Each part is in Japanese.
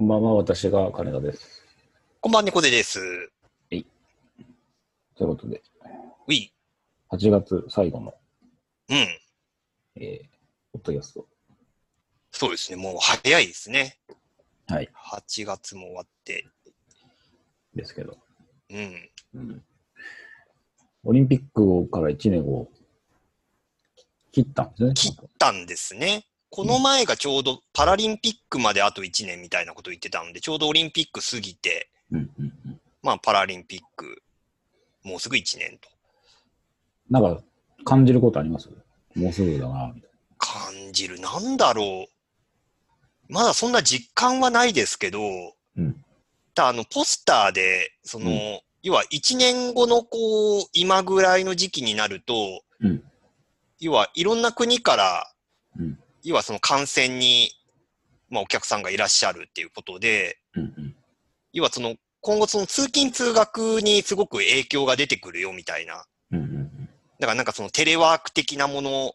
こんばんは、私が金田です。こんばんは、猫背です。ということで、ウィ8月最後の、うん。えー、ポッドキャスト。そうですね。もう早いですね。はい。8月も終わって。ですけど、うん。うん、オリンピックから1年を切ったんですね。切ったんですね。この前がちょうどパラリンピックまであと1年みたいなこと言ってたんで、ちょうどオリンピック過ぎて。まあパラリンピック、もうすぐ1年と。なんか、感じることあります？もうすぐだな、みたい感じる。なんだろう。まだそんな実感はないですけど、うんただあの、ポスターで、その、うん要は1年後のこう、今ぐらいの時期になると、うん要はいろんな国から、うん要はその感染に、まあお客さんがいらっしゃるっていうことで、な。うんうん。要はその、今後その通勤通学にすごく影響が出てくるよみたいな。うんうんだからなんかそのテレワーク的なもの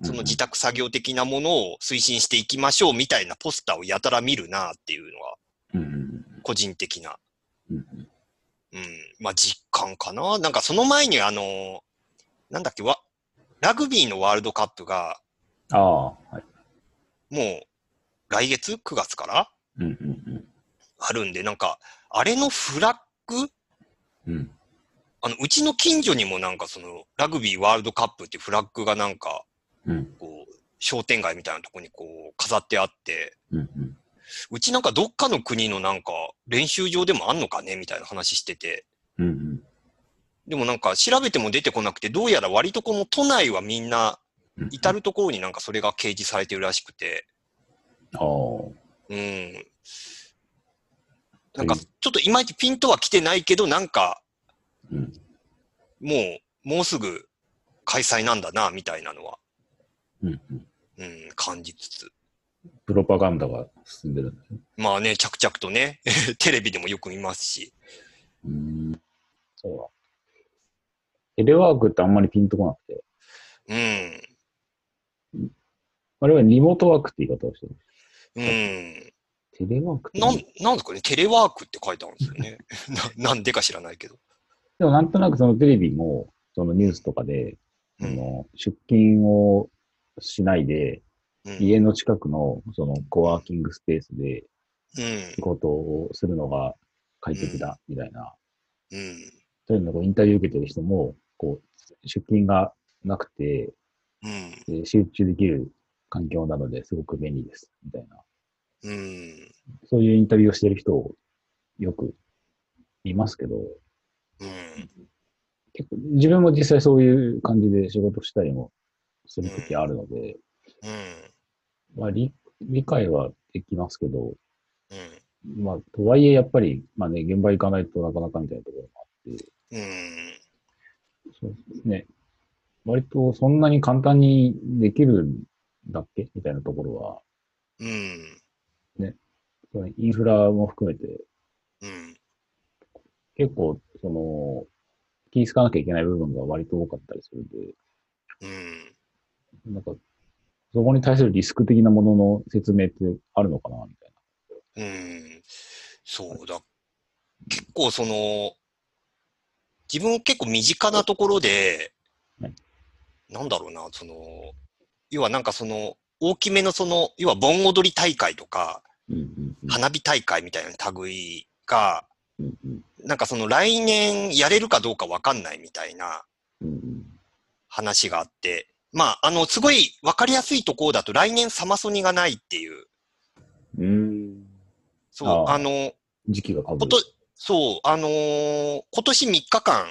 うん。その自宅作業的なものを推進していきましょうみたいなポスターをやたら見るなっていうのは、うんうん個人的な、うんうん。うん、まあ実感かな。なんかその前にあの、なんだっけ、わラグビーのワールドカップが、ああ、はい。もう来月 ?9 月から？うんうんあるんで、なんか、あれのフラッグ？うん。うん。あの、うちの近所にもなんかその、ラグビーワールドカップってフラッグがなんか、うんこう、商店街みたいなとこにこう、飾ってあって、うんうん。うちなんかどっかの国のなんか練習場でもあんのかねみたいな話してて。うんうんでもなんか調べても出てこなくて、どうやら割とこの都内はみんなうん。至るところになんかそれが掲示されてるらしくて。ああ。うん。なんかちょっといまいちピンとは来てないけど、なんかうん。もう、もうすぐ開催なんだな、みたいなのは、うんうん。うん、感じつつ。プロパガンダが進んでるんですね。まあね、着々とね、テレビでもよく見ますし。うーん。そうだ。テレワークってあんまりピンとこなくて。うん。あれはリモートワークって言い方をしてる。うん。テレワークなん、なんですかね、テレワークって書いてあるんですよね。ななんでか知らないけど。でもなんとなくそのテレビも、そのニュースとかで、うんその出勤をしないで、うん。家の近くのそのコワーキングスペースでうん仕。事をするのが快適だ、みたいな。うん。そういうのをインタビュー受けてる人も、こう、出勤がなくて、うん。で集中できる環境なのですごく便利です、みたいな。うん。そういうインタビューをしてる人をよく見ますけど、うん。結構自分も実際そういう感じで仕事したりもするときあるので、うん。まあ理理解はできますけど、うん。まあ、とはいえやっぱり、まあね、現場行かないとなかなかみたいなところもあって、うん。そうですね。割とそんなに簡単にできるんだっけ？みたいなところは、うん。そのインフラも含めて、うん。結構、その、気ぃつかなきゃいけない部分が割と多かったりするんで、うん。なんか、そこに対するリスク的なものの説明ってあるのかなみたいうん。そうだ。結構その、自分結構身近なところではい、なんだろうな、その、要はなんかその、大きめのその、要は盆踊り大会とか。花火大会みたいな類が、なんかその来年やれるかどうかわかんないみたいな話があって、まあ、あの、すごいわかりやすいところだと来年サマソニがないっていう、うーん。そう、あの、時期がかぶること。、そう、あのー今年3日間、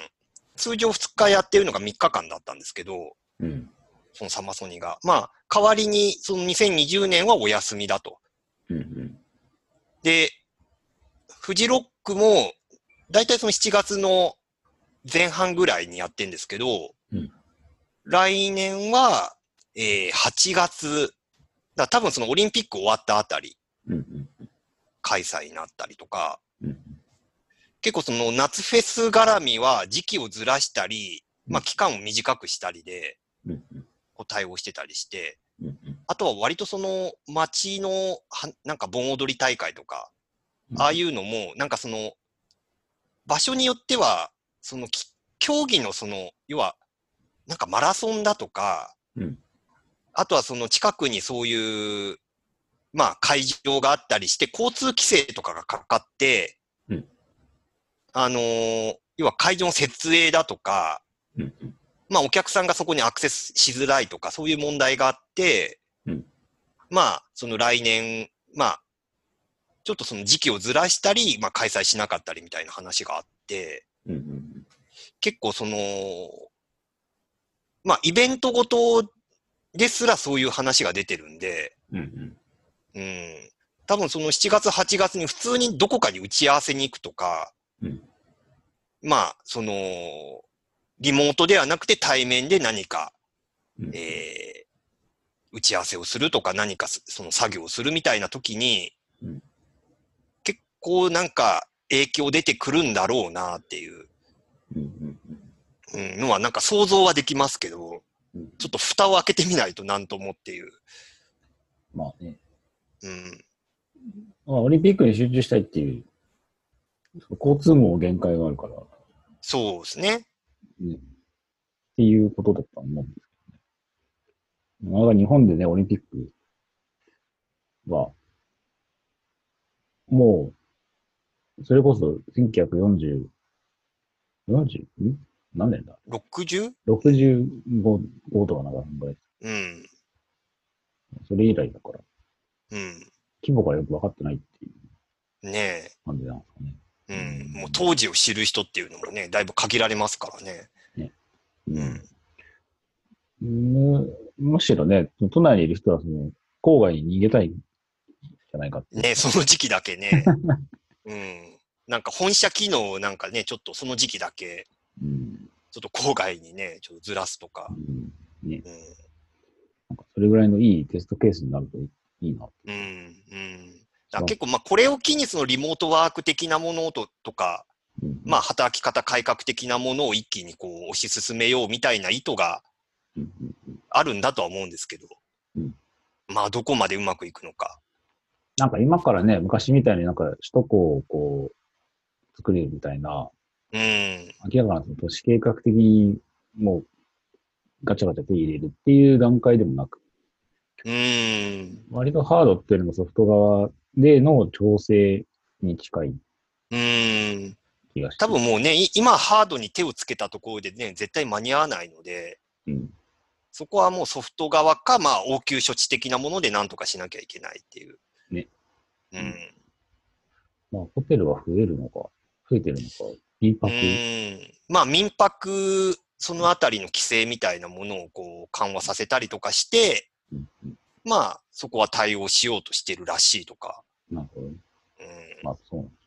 通常2日やってるのが3日間だったんですけど、うん。そのサマソニが。まあ、代わりに、その2020年はお休みだと。うんうん。で、フジロックも、だいたいその7月の前半ぐらいにやってんですけど、うん来年は、えー8月、だ多分そのオリンピック終わったあたり開催になったりとか、うん結構その夏フェス絡みは時期をずらしたり、まあ期間を短くしたりで、こう対応してたりして、あとは割とその街のは、なんか盆踊り大会とか、ああいうのも、なんかその、場所によっては、そのき、競技のその、要は、なんかマラソンだとか、うん。あとはその近くにそういう、まあ会場があったりして、交通規制とかがかかって、うん。あのー要は会場の設営だとか、まあお客さんがそこにアクセスしづらいとか、そういう問題があって、うん。まあ、その来年、まあ、ちょっとその時期をずらしたり、まあ開催しなかったりみたいな話があって、うんうん結構その、まあイベントごとですらそういう話が出てるんで、うんうん。うん。多分その7月、8月に普通にどこかに打ち合わせに行くとか、うん。まあ、その、リモートではなくて対面で何か、うんえー打ち合わせをするとか何かそその作業をするみたいな時に、うん結構なんか影響出てくるんだろうなっていう、うんのはなんか想像はできますけど、うんちょっと蓋を開けてみないとなんともっていう。まあね。うん。まあ、オリンピックに集中したいっていう、交通網限界があるから、そうですね。ね、っていうことだったと思うんですけどね。なかなか日本でね、オリンピックは、もう、それこそ1940、40? ん？何年だ？60? 65号とかなんからい。うん。それ以来だから、うん。規模がよく分かってないっていうね感じなんですかね。え。うん。もう当時を知る人っていうのもね、だいぶ限られますからね。うん。む、むしろね、都内にいる人はその、郊外に逃げたいんじゃないかって。ねその時期だけね。うん。なんか本社機能をなんかね、ちょっとその時期だけ、うん。ちょっと郊外にね、ちょっとずらすとか。うん。ね。うん。なんかそれぐらいのいいテストケースになるといいな。うん。うん。結構、まあ、これを機にそのリモートワーク的なものととか、うん、まあ、働き方改革的なものを一気にこう、推し進めようみたいな意図があるんだとは思うんですけどうん、まあ、どこまでうまくいくのか。なんか今からね、昔みたいになんか首都高をこう、作れるみたいな、うん。明らかな都市計画的にもうガチャガチャ手入れるっていう段階でもなく、うん。割とハードっていうよりもソフト側での調整に近いうん。気がして。多分もうね、い今ハードに手をつけたところでね、絶対間に合わないので、うん。そこはもうソフト側か、まあ、応急処置的なもので何とかしなきゃいけないっていう。ね。うん。まあ、ホテルは増えるのか、増えてるのか、民泊、うん。まあ、民泊、そのあたりの規制みたいなものをこう緩和させたりとかして、うんうんまあ、そこは対応しようとしてるらしいとか。なるほどね。うん。まあ、そうなんです。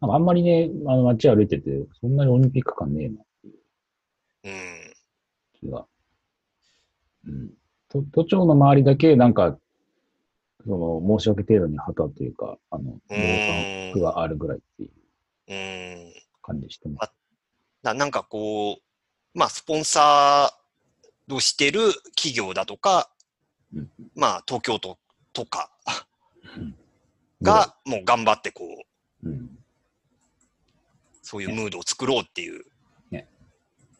なんかあんまりね、あの街歩いてて、そんなにオリンピック感ねえなっていううん。気が。うん。都都庁の周りだけ、なんか、その、申し訳程度に旗というか、あの、防があるぐらいっていううん。感じしてます。ななんかこう、まあ、スポンサーをしてる企業だとか、うんまあ、東京都とかうんが、もう頑張ってこう、うん。そういうムードを作ろうっていう、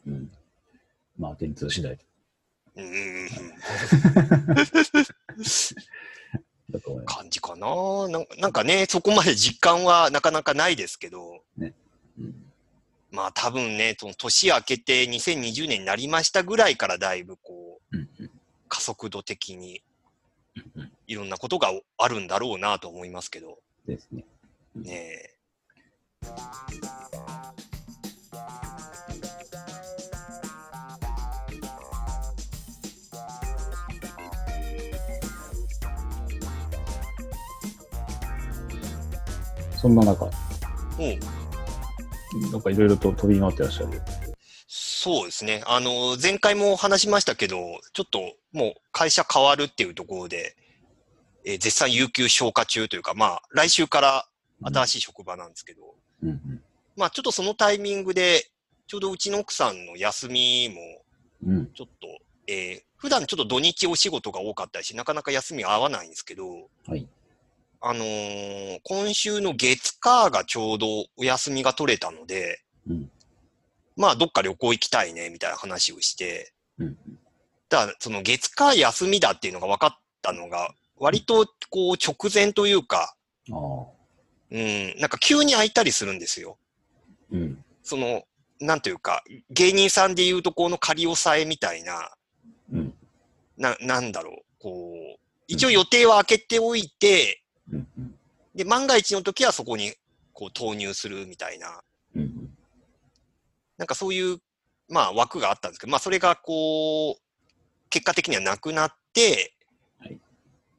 うん。まあ、電通次第。うん。感じかな。なんか。なんかね、そこまで実感はなかなかないですけど、うん。まあ多分ね、その年明けて2020年になりましたぐらいからだいぶこう、うんうん。加速度的に。うんいろんなことがあるんだろうなと思いますけど、ですね。ねえ。そんな中、うん、なんかいろいろと飛び回ってらっしゃる。そうですね。あの、前回も話しましたけど、ちょっともう会社変わるっていうところで、えー絶賛有給消化中というか、まあ、来週から新しい職場なんですけど、うんうんまあ、ちょっとそのタイミングで、ちょうどうちの奥さんの休みも、うん。ちょっと、えー普段ちょっと土日お仕事が多かったりし、なかなか休み合わないんですけど、はい。あのー今週の月火がちょうどお休みが取れたので、うんまあ、どっか旅行行きたいね、みたいな話をして、うんだから、その月火休みだっていうのが分かったのが、割とこう直前というか。うん、なんか急に空いたりするんですよ。うん。その、なんというか、芸人さんで言うとこの仮押さえみたいな、うん。な、なんだろう、こう、一応予定は開けておいて、うん。うんで、万が一の時はそこにこう投入するみたいな、うん。なんかそういう、まあ枠があったんですけど、まあそれがこう、結果的にはなくなって、はい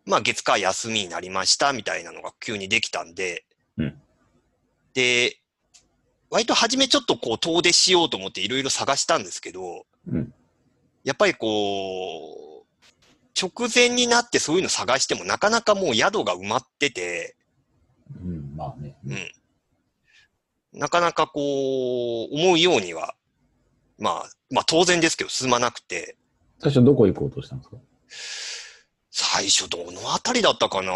まあ月火休みになりましたみたいなのが急にできたんで、うんで、割と初めちょっとこう遠出しようと思っていろいろ探したんですけど、うん。やっぱりこう、直前になってそういうの探してもなかなかもう宿が埋まってて、うん。まあね。うん。なかなかこう、思うようには、まあ、まあ当然ですけど進まなくて、最初どこ行こうとしたんですか？最初どのあたりだったかな？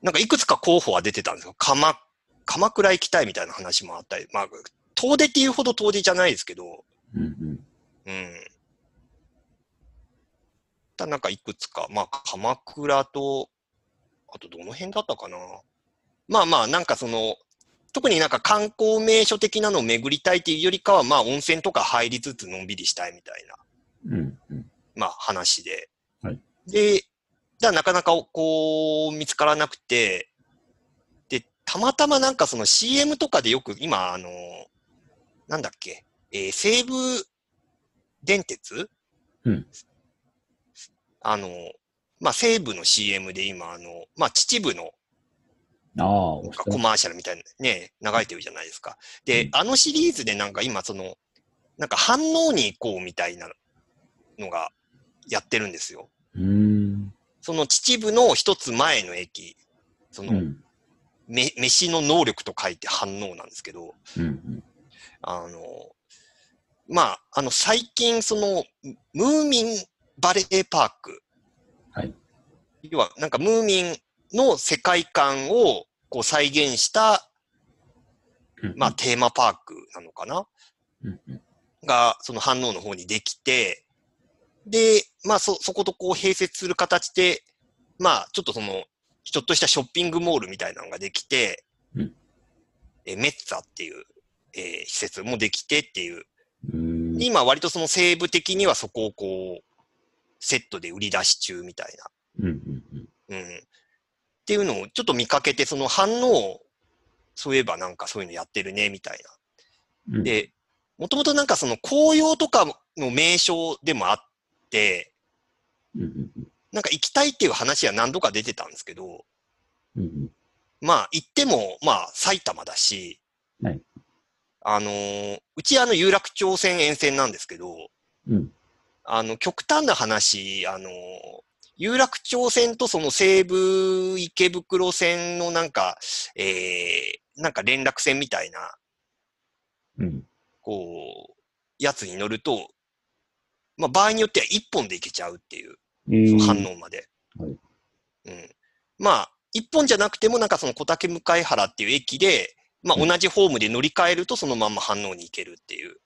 なんかいくつか候補は出てたんですよ。鎌、鎌倉行きたいみたいな話もあったり、まあ、遠出っていうほど遠出じゃないですけど、うん。うん。うん。ただなんかいくつか、まあ鎌倉と、あとどの辺だったかな？まあまあなんかその、特になんか観光名所的なのを巡りたいっていうよりかは、まあ温泉とか入りつつのんびりしたいみたいな、うん。うん。まあ話で。はいで、じゃあなかなかこう見つからなくて、で、たまたまなんかその CM とかでよく今あの、なんだっけ、えー西武電鉄？うんあの、まあ、西武の CM で今、あの、まあ、秩父のああ、押したコマーシャルみたいなね、流れてるじゃないですか。で、うんあのシリーズでなんか今その、なんか反応に行こうみたいなのがやってるんですよ。うーん。その秩父の一つ前の駅、その、うん。め、飯の能力と書いて反応なんですけど、うん。あの、まあ、あの、最近、その、ムーミンバレーパーク。はい。要は、なんか、ムーミンの世界観を、こう、再現した、うん。まあ、テーマパークなのかな？うん。うん。が、その反応の方にできて、で、まあ、そ、そことこう、併設する形で、まあ、ちょっとその、ちょっとしたショッピングモールみたいなのができて、うんえメッツァっていう、えー施設もできてっていう。今割とその西部的にはそこをこう、セットで売り出し中みたいうん。うん。うん。な。うん。っていうのをちょっと見かけて、その反応を、そういえばなんかそういうのやってるね、みたいな。うん、で、もともとなんかその紅葉とかの名所でもあっ。なんか行きたいっていう話は何度か出てたんですけど。まあ行っても、まあ埼玉だし、はいあのーうちあの有楽町線沿線なんですけど、うん。あの、極端な話、あの、有楽町線とその西武池袋線のなんか、えー、なんか連絡線みたいな、うん。こう、やつに乗ると、まあ場合によっては一本で行けちゃうっていう、えーその反応まで。はいうん。まあ、一本じゃなくてもなんかその小竹向原っていう駅で、まあうん同じホームで乗り換えるとそのまんま反応に行けるっていう、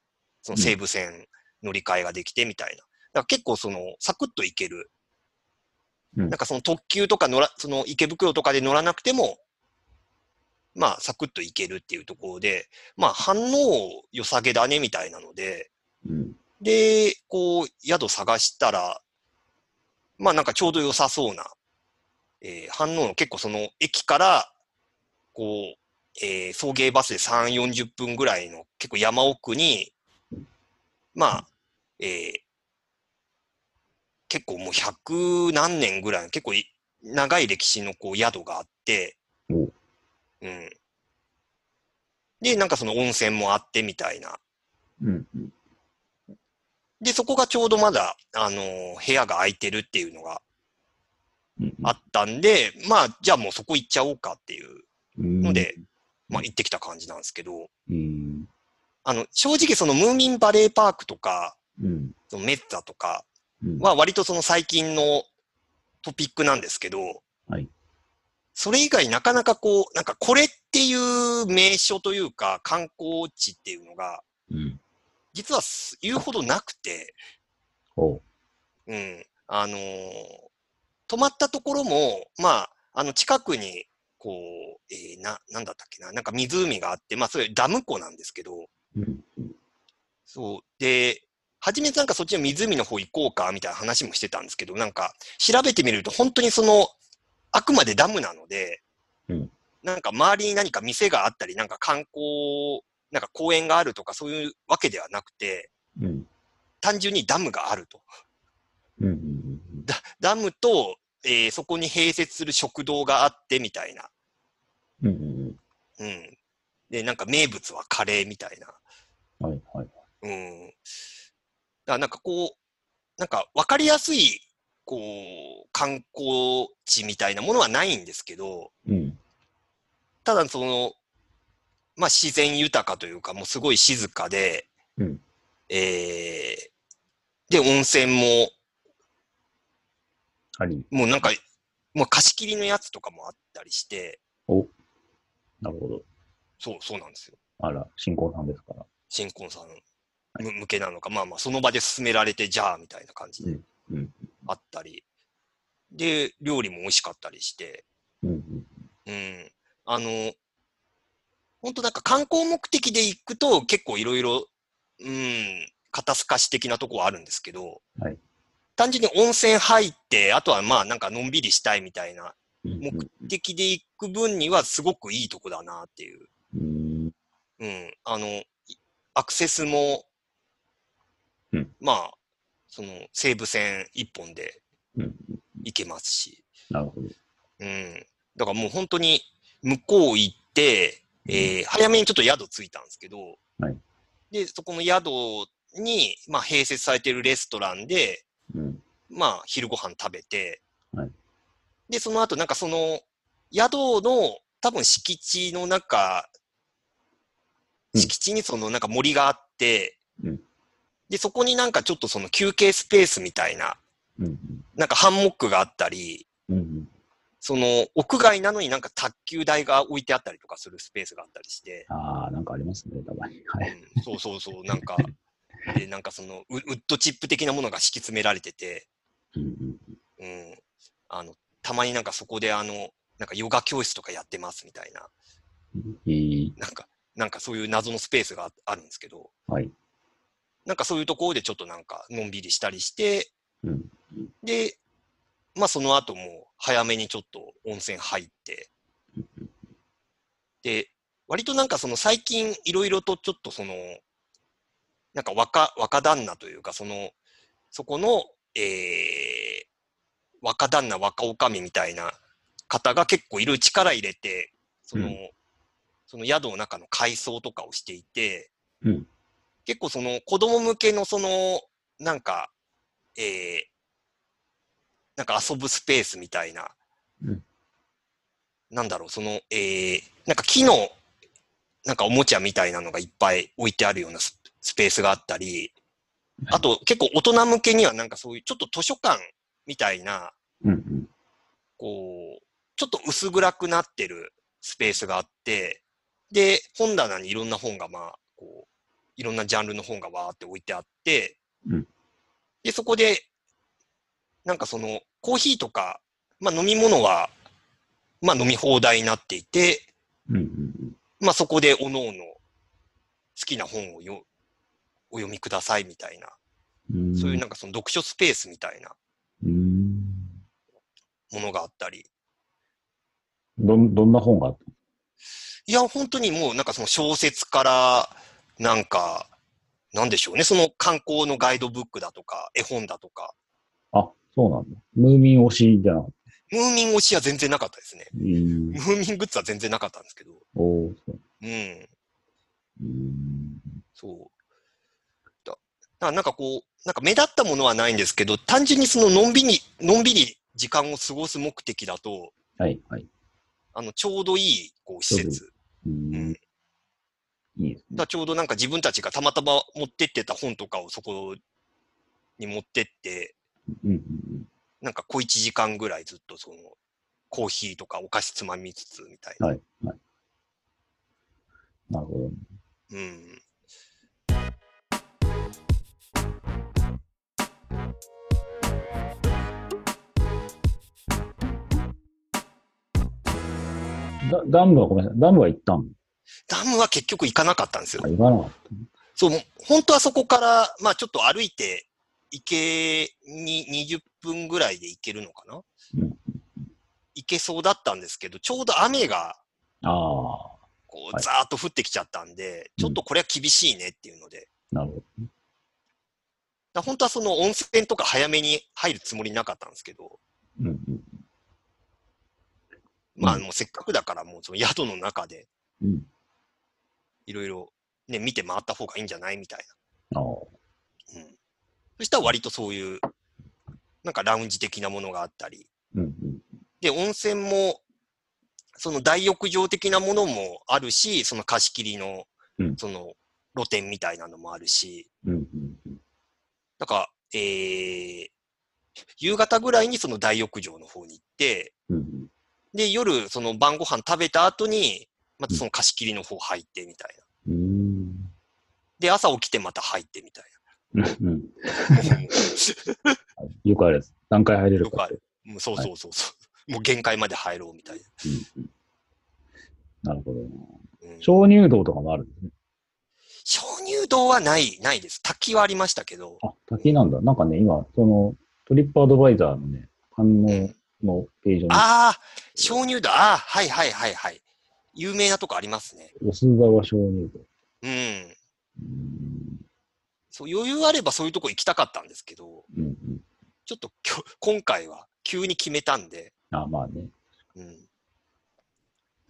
その西武線乗り換えができてみたいな。だから結構その、サクッと行ける。うんなんかその特急とか乗ら、その池袋とかで乗らなくても、まあサクッと行けるっていうところで、まあ反応良さげだねみたいなので、うん。で、こう、宿探したら、まあなんかちょうど良さそうな、えー反応の結構その駅から、こう、えー送迎バスで3、40分ぐらいの結構山奥に、まあ、えー結構もう100何年ぐらいの結構い長い歴史のこう宿があって、おうん。で、なんかその温泉もあってみたいな。うん。うん。で、そこがちょうどまだ、あのー部屋が空いてるっていうのがうん。あったんで、まあ、じゃあもうそこ行っちゃおうかっていううん。ので、まあ行ってきた感じなんですけど、うん。あの、正直そのムーミンバレーパークとか、うん。そのメッツァとかうん。は割とその最近のトピックなんですけど、はいそれ以外なかなかこう、なんかこれっていう名所というか観光地っていうのが、うん。実はす言うほどなくて、おう。うん。あのー泊まったところも、まあ、あの、近くに、こう、えーな、なんだったっけな、なんか湖があって、まあ、それダム湖なんですけど、うん。そう。で、初めてなんかそっちの湖の方行こうか、みたいな話もしてたんですけど、なんか、調べてみると、本当にその、あくまでダムなので、うんなんか周りに何か店があったり、なんか観光、なんか公園があるとか、そういうわけではなくて、うん。単純にダムがあると。ダダムと、えーそこに併設する食堂があってみたいな。うん。うん。うん。で、なんか名物はカレーみたいな。はい。はい。うん。だなんかこう、なんか分かりやすい、こう、観光地みたいなものはないんですけど、うん。ただその、まあ自然豊かというか、もうすごい静かで、うんえー、で、温泉も。もうなんか、もう貸し切りのやつとかもあったりして、お。なるほど。そう、そうなんですよ。あら、新婚さんですから。新婚さんむ向けなのか、まあまあ、その場で勧められて、じゃあ、みたいな感じでうんうんあったり、で、料理も美味しかったりして、うん。うん。うん。あの、本当なんか観光目的で行くと結構いろいろ、うん、肩透かし的なとこはあるんですけど、はい単純に温泉入って、あとはまあなんかのんびりしたいみたいなうん。目的で行く分にはすごくいいとこだなっていう。うん。うん。あの、いアクセスも、うんまあ、その西武線一本でうん。行けますし、なるほど。うん。だからもう本当に向こう行って、えー早めにちょっと宿着いたんですけど、はいで、そこの宿に、まあ、併設されているレストランで、うん。まあ、昼ご飯食べて、はいで、その後、なんかその、宿の、多分敷地の中、うん敷地にその、なんか森があって、うんで、そこになんかちょっとその休憩スペースみたいな、うん。なんかハンモックがあったり、うん。その、屋外なのになんか卓球台が置いてあったりとかするスペースがあったりして、ああ、なんかありますね、たまに。はい。うん、そうそうそう、なんか、で、なんかそのウ、ウッドチップ的なものが敷き詰められてて、うん。うん、あの、たまになんかそこであの、なんかヨガ教室とかやってますみたいな。なんか、なんかそういう謎のスペースがああるんですけど、はい。なんかそういうところでちょっとなんかのんびりしたりして、うん。で、まあその後も早めにちょっと温泉入って、で、割となんかその最近いろいろとちょっとその、なんか若、若旦那というかその、そこの、えー、若旦那若女将みたいな方が結構いろいろ力入れて、その、うん。その宿の中の改装とかをしていて、うん。結構その子供向けのその、なんか、えー、なんか遊ぶスペースみたいな、うんなんだろう、その、えー、なんか木の、なんかおもちゃみたいなのがいっぱい置いてあるようなススペースがあったり、あと結構大人向けにはなんかそういうちょっと図書館みたいな、うん。うん。こう、ちょっと薄暗くなってるスペースがあって、で、本棚にいろんな本がまあ、こう、いろんなジャンルの本がわーって置いてあって、うんで、そこで、なんかその、コーヒーとか、まあ飲み物は、まあ飲み放題になっていて、うん。うん。まあそこでおのおの好きな本をよお読みくださいみたいな、うん。そういうなんかその読書スペースみたいなうん。ものがあったり、どん、どんな本があった？いや、本当にもうなんかその小説から、なんか、なんでしょうね、その観光のガイドブックだとか、絵本だとか、あ、そうなんだ。ムーミン推しじゃなかった。ムーミン推しは全然なかったですね。うんム。ーミングッズは全然なかったんですけど、おーそう。うん、うん。そう。だなんかこう、なんか目立ったものはないんですけど、単純にそののんびり、のんびり時間を過ごす目的だと、はい、はい。あの、ちょうどいい、こう、施設。うん。いいですね。だちょうどなんか自分たちがたまたま持ってってた本とかをそこに持ってって、うん。うんなんか小一時間ぐらいずっとその、コーヒーとかお菓子つまみつつみたいな。はい。はい。なるほど。うん。ダダムはごめんなさい。ダムは行ったんダムは結局行かなかったんですよあ、。行かなかった。そう本当はそこから、まあちょっと歩いて、池に20分ぐらいで行けるのかな、うん。行けそうだったんですけど、ちょうど雨がこうはい。ザーッと降ってきちゃったんで、ちょっとこれは厳しいねっていうので、なるほど。だ本当はその温泉とか早めに入るつもりなかったんですけど、うんうん。うん。まあもうせっかくだからもうその宿の中でうん。いろいろね、見て回った方がいいんじゃないみたいああ、な。うん。そしたら割とそういう、なんかラウンジ的なものがあったり、うんうん。で、温泉も、その大浴場的なものもあるし、その貸し切りのうん、その露店みたいなのもあるし、うんうんうん。なんか、えー、夕方ぐらいにその大浴場の方に行って、うんうん。で、夜、その晩ご飯食べた後に、またその貸し切りの方入ってみたいな。で、朝起きてまた入ってみたいうんうん。よくあるやつ。何回入れるかよくある。うもうそうそうそうそう。もう限界まで入ろうみたいうんうん。なるほどな。な。うん、鍾乳洞とかもあるんですね。鍾乳洞はない、ないです。滝はありましたけど、あ、滝なんだ。なんかね、今、その、トリップアドバイザーのね、反応のページに、ああ、鍾乳洞、ああ、はいはいはいはい。有名なとこありますね。お須沢鍾乳洞。うん。うーん。そう、余裕あればそういうとこ行きたかったんですけど、うんうん。ちょっときょ今回は急に決めたんで、あ、まあね。うん。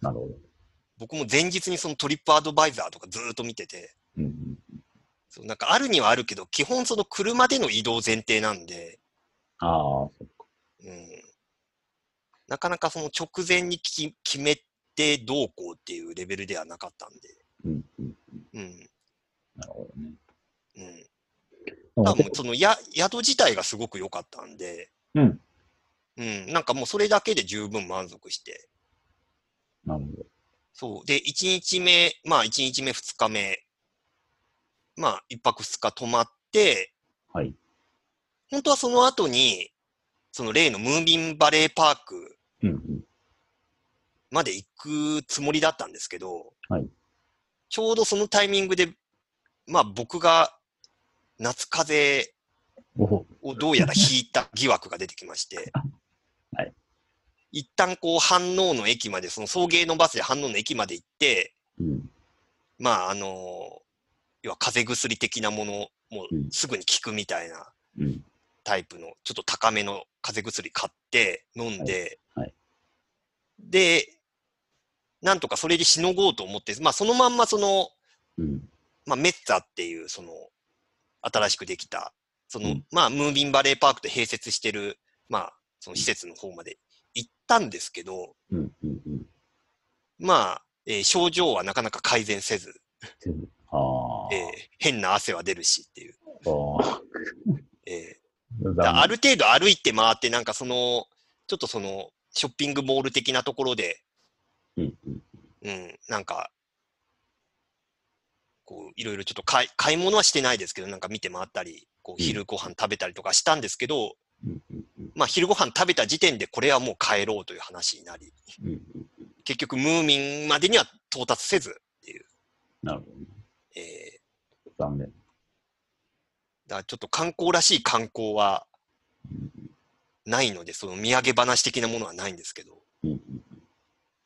なるほど。僕も前日にそのトリップアドバイザーとかずーっと見てて、うんうん。そうなんかあるにはあるけど、基本その車での移動前提なんで、ああ、そっか。うん。なかなかその直前にき決めてどうこうっていうレベルではなかったんで、うんうん。うん。なるほどね。うん。なんか多分そのや宿自体がすごく良かったんで、うん。うん、なんかもうそれだけで十分満足して、なるほど。そう。で、1日目、まあ1日目、2日目、まあ1泊2日泊まって、はい。本当はその後に、その例のムービンバレーパーク。まで行くつもりだったんですけど、はいちょうどそのタイミングで、まあ僕が夏風邪をどうやら引いた疑惑が出てきまして、はい一旦こう反応の駅まで、その送迎のバスで反応の駅まで行って、うん。まああの要は風邪薬的なものもうんすぐに効くみたいなうん。タイプのちょっと高めの風邪薬買って飲んで、はいはいで、なんとかそれでしのごうと思って、まあそのまんまその、うん。まあメッツァっていうその新しくできた、その、うんまあムービンバレーパークと併設してる、まあその施設の方まで行ったんですけど、うん。うん。うん。まあ、えー症状はなかなか改善せず。えー変な汗は出るしっていう。え残ーある程度歩いて回って、なんかその、ちょっとその、ショッピングモール的なところで、うん。うん。うん、なんか、こう、いろいろちょっと買い買い物はしてないですけど、なんか見て回ったり、こう、うん昼ご飯食べたりとかしたんですけど。まあ、昼ご飯食べた時点でこれはもう帰ろうという話になり、うん。結局、ムーミンまでには到達せずっていう、なるほどね。えー、残念。だちょっと観光らしい観光はうん。ないので、その土産話的なものはないんですけど。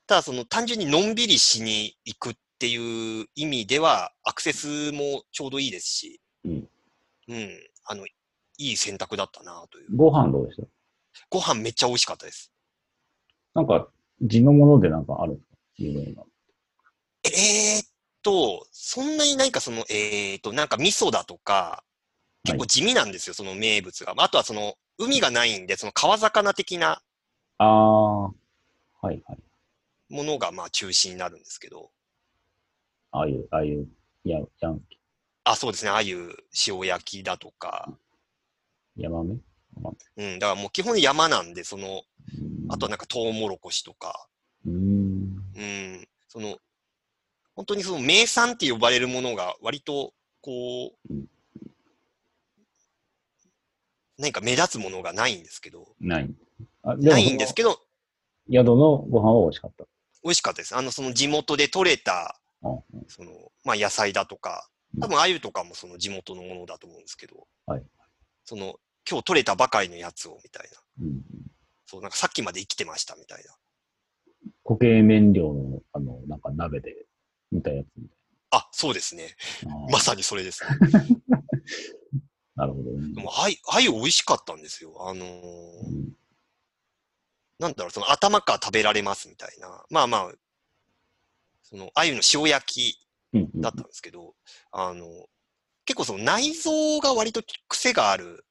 ただその単純にのんびりしに行くっていう意味では、アクセスもちょうどいいですし、うん。うん、あの、いい選択だったなという。ご飯どうでした？ご飯めっちゃ美味しかったです。なんか、地のものでなんかあるんですか？有名な。えー、っと、そんなに何かその、えー、っと、なんか味噌だとか、結構地味なんですよ、その名物が。あとはその、海がないんで、その川魚的なああ。はいはい。ものがまあ中心になるんですけど、ああいう、ああいう、や、やん、あ、そうですね、ああいう塩焼きだとか、ヤマメ？うん、だからもう基本山なんで、その、うん。あとはなんかトウモロコシとか、うん。うん、その、本当にその名産って呼ばれるものが割と、こううん、何か目立つものがないんですけど、ない。ないんですけど、宿のご飯は美味しかった。美味しかったです。あの、その地元で採れた、うんその、まあ野菜だとか、多分鮎とかもその地元のものだと思うんですけど、はいその、今日採れたばかりのやつをみたいな。うん。そう、なんかさっきまで生きてましたみたいな。固形燃料の、あの、なんか鍋で煮たやつみあ、そうですね。たいな。まさにそれです。なるほどね。でも、鮎、鮎美味しかったんですよ。あのーうんなんだろう、その頭から食べられますみたいな。まあまあ、その、鮎の塩焼きうんうんだったんですけど、あの、結構その内臓が割と癖がある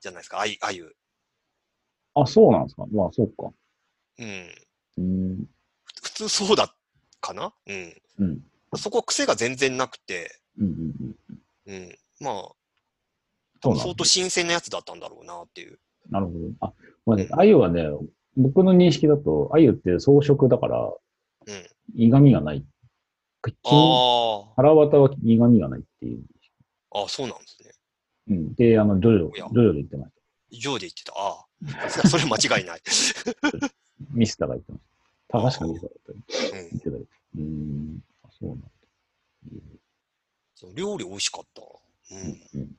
じゃないですか、鮎。鮎あ、そうなんですか。まあ、そうか。うん。うん。普通そうだかな？うん。うん。そこ癖が全然なくて、うんうんうん。うん。まあ、相当新鮮なやつだったんだろうなっていう。なるほど。あ、ごめんなさい。鮎はね、僕の認識だと、鮎って草食だから、うん。苦味がない。口あ腹渡は苦味がないっていう。あ、あそうなんですね。うん。で、あの、ジョジョ、ジョジョで言ってました。以上で言ってた。ああ。そ それ間違いない。ミスターが言ってました。確かミスターだったよ。うん言ってたよ。うーん。あ、そうなんだ。料理美味しかった。うん。うん。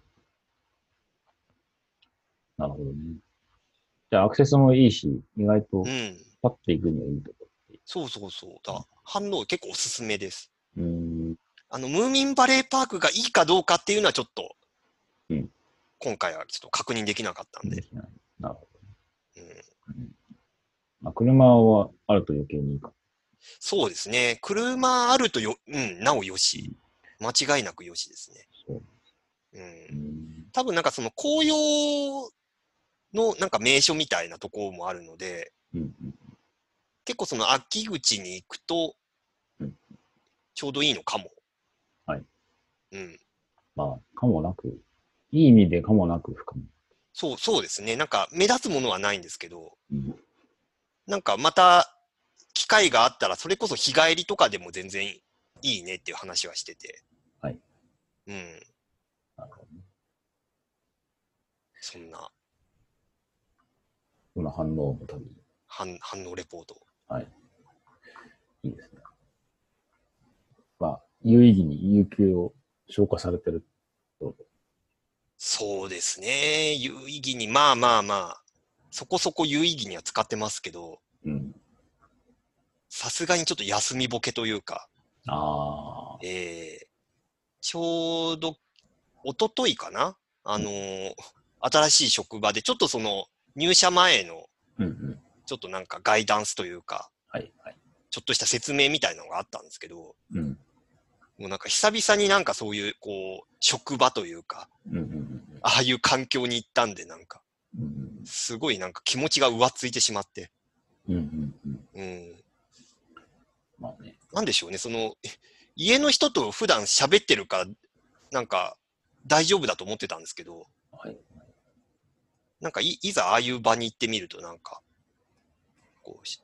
なるほどね。じゃあ、アクセスもいいし、意外とうん。パッていくにはいいとこそうそうそう。だ反応結構おすすめです。ろ。うーん。あの、ムーミンバレーパークがいいかどうかっていうのはちょっと、うん今回はちょっと確認できなかったんで。なるほど。うん、まあ、車はあると余計にいいか。そうですね。車あるとよ、うん、なおよし。間違いなくよしですね。そう。う。うんん。多分なんかその紅葉のなんか名所みたいなところもあるので、うんうん。結構その秋口に行くとうん、ちょうどいいのかも。はい。うん。まあ、かもなく、いい意味でかもなく不可も。そう、そうですね。なんか目立つものはないんですけど、うん。なんかまた機会があったら、それこそ日帰りとかでも全然いいねっていう話はしてて。はい。うん。なるほどね。そんなその反応も多分反反応レポート。いいですね。まあ、有意義に有給を消化されてると？そうですね。有意義に、まあまあまあ、そこそこ有意義には使ってますけど、うん。さすがにちょっと休みボケというか、ああ。えー、ちょうど、一昨日かな？あのー新しい職場で、ちょっとその、入社前の、うんうん。ちょっとなんかガイダンスというか、はいはい。ちょっとした説明みたいなのがあったんですけど、うん。もうなんか久々になんかそういう、こう、職場というか、うんうんうんああいう環境に行ったんで、なんか、うん。うんすごいなんか気持ちが浮ついてしまって、うんうんうん。うん。まあね。なんでしょうね、その、え家の人と普段喋ってるから、なんか、大丈夫だと思ってたんですけど、はい。なんかい、いざああいう場に行ってみると、なんか、こうし、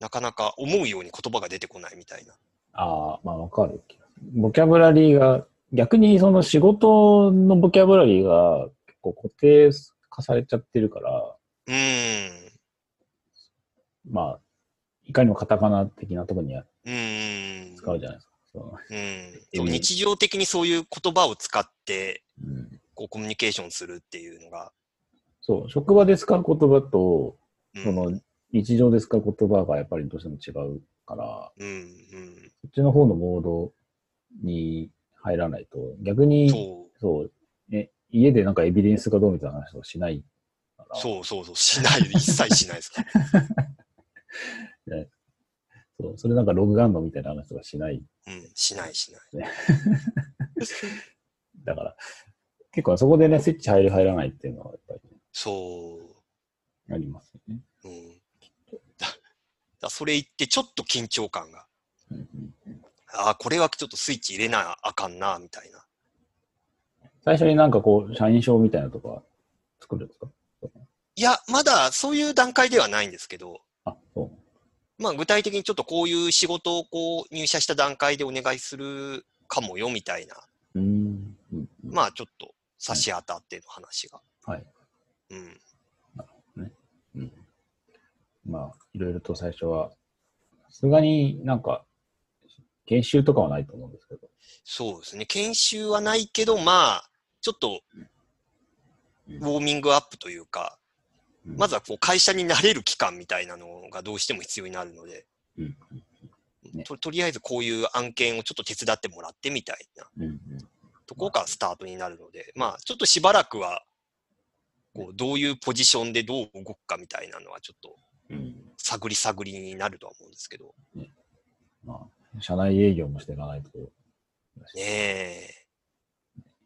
なかなか思うように言葉が出てこないみたいな。ああ、まあわかる。ボキャブラリーが、逆にその仕事のボキャブラリーが結構固定化されちゃってるから、うーん。まあ、いかにもカタカナ的なところにん。使うじゃないですか。そううん。日常的にそういう言葉を使って、うん、こう、コミュニケーションするっていうのが、そう、職場で使う言葉と、うん、その日常で使う言葉がやっぱりどうしても違うから、うん、うん。そっちの方のモードに入らないと、逆に、そう。そう、ね、家でなんかエビデンスがどうみたいな話をしないから、そうそうそう。しない。一切しないですから。そうそれなんかログがあんのみたいな話とかしない。うん。しない、しない。だから、結構そこでね、スイッチ入る入らないっていうのはやっぱり、ね、そう。ありますよね。うん。だ、だそれ言ってちょっと緊張感が。ああ、これはちょっとスイッチ入れなあかんな、みたいな。最初になんかこう、社員証みたいなとか作るんですか？いや、まだそういう段階ではないんですけど、あ、そまあ具体的にちょっとこういう仕事をこう入社した段階でお願いするかもよみたいな、う。うん。うんまあちょっと差し当たっての話が。はい。うん。うん。まあ、いろいろと最初は、さすがになんか、研修とかはないと思うんですけど。そうですね。研修はないけど、まあ、ちょっとうん。ウォーミングアップというか、うん。まずはこう会社に慣れる期間みたいなのがどうしても必要になるので、うん。ね。ととりあえずこういう案件をちょっと手伝ってもらってみたいな。ところからスタートになるので、まあちょっとしばらくは、こうどういうポジションでどう動くかみたいなのはちょっとうん探り探りになるとは思うんですけど、まあ、社内営業もしていかないと。ねえ。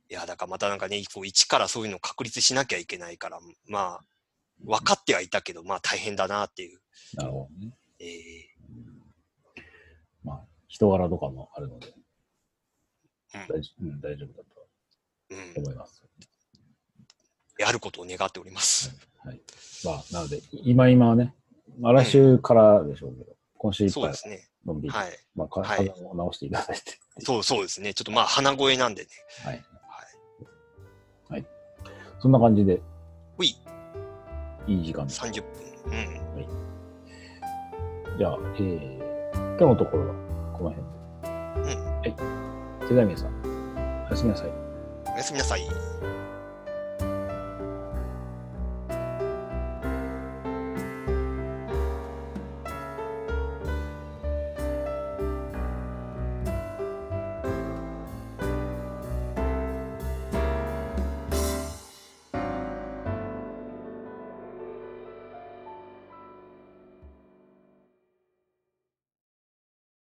いや、だからまたなんかね、こう一からそういうのを確立しなきゃいけないから、まあ、分かってはいたけど、まあ大変だなっていう。なるほどね。ええまあ、人柄とかもあるので、うん大丈,、夫だうんと思います。やることを願っております。はい。まあ、なので、今今はね、まあ、来週からでしょうけど、今週いっぱいそうですね。のんびり、はい。まあ、はい体を直していただいて。そうそうですね。ちょっとまあ鼻声なんでね。はい。はい。そんな感じで、ほい、いい時間です。30分。うん。じゃあ、えー、今日のところはこの辺で。うんはい。それでは皆さん、おやすみなさい。おやすみなさい。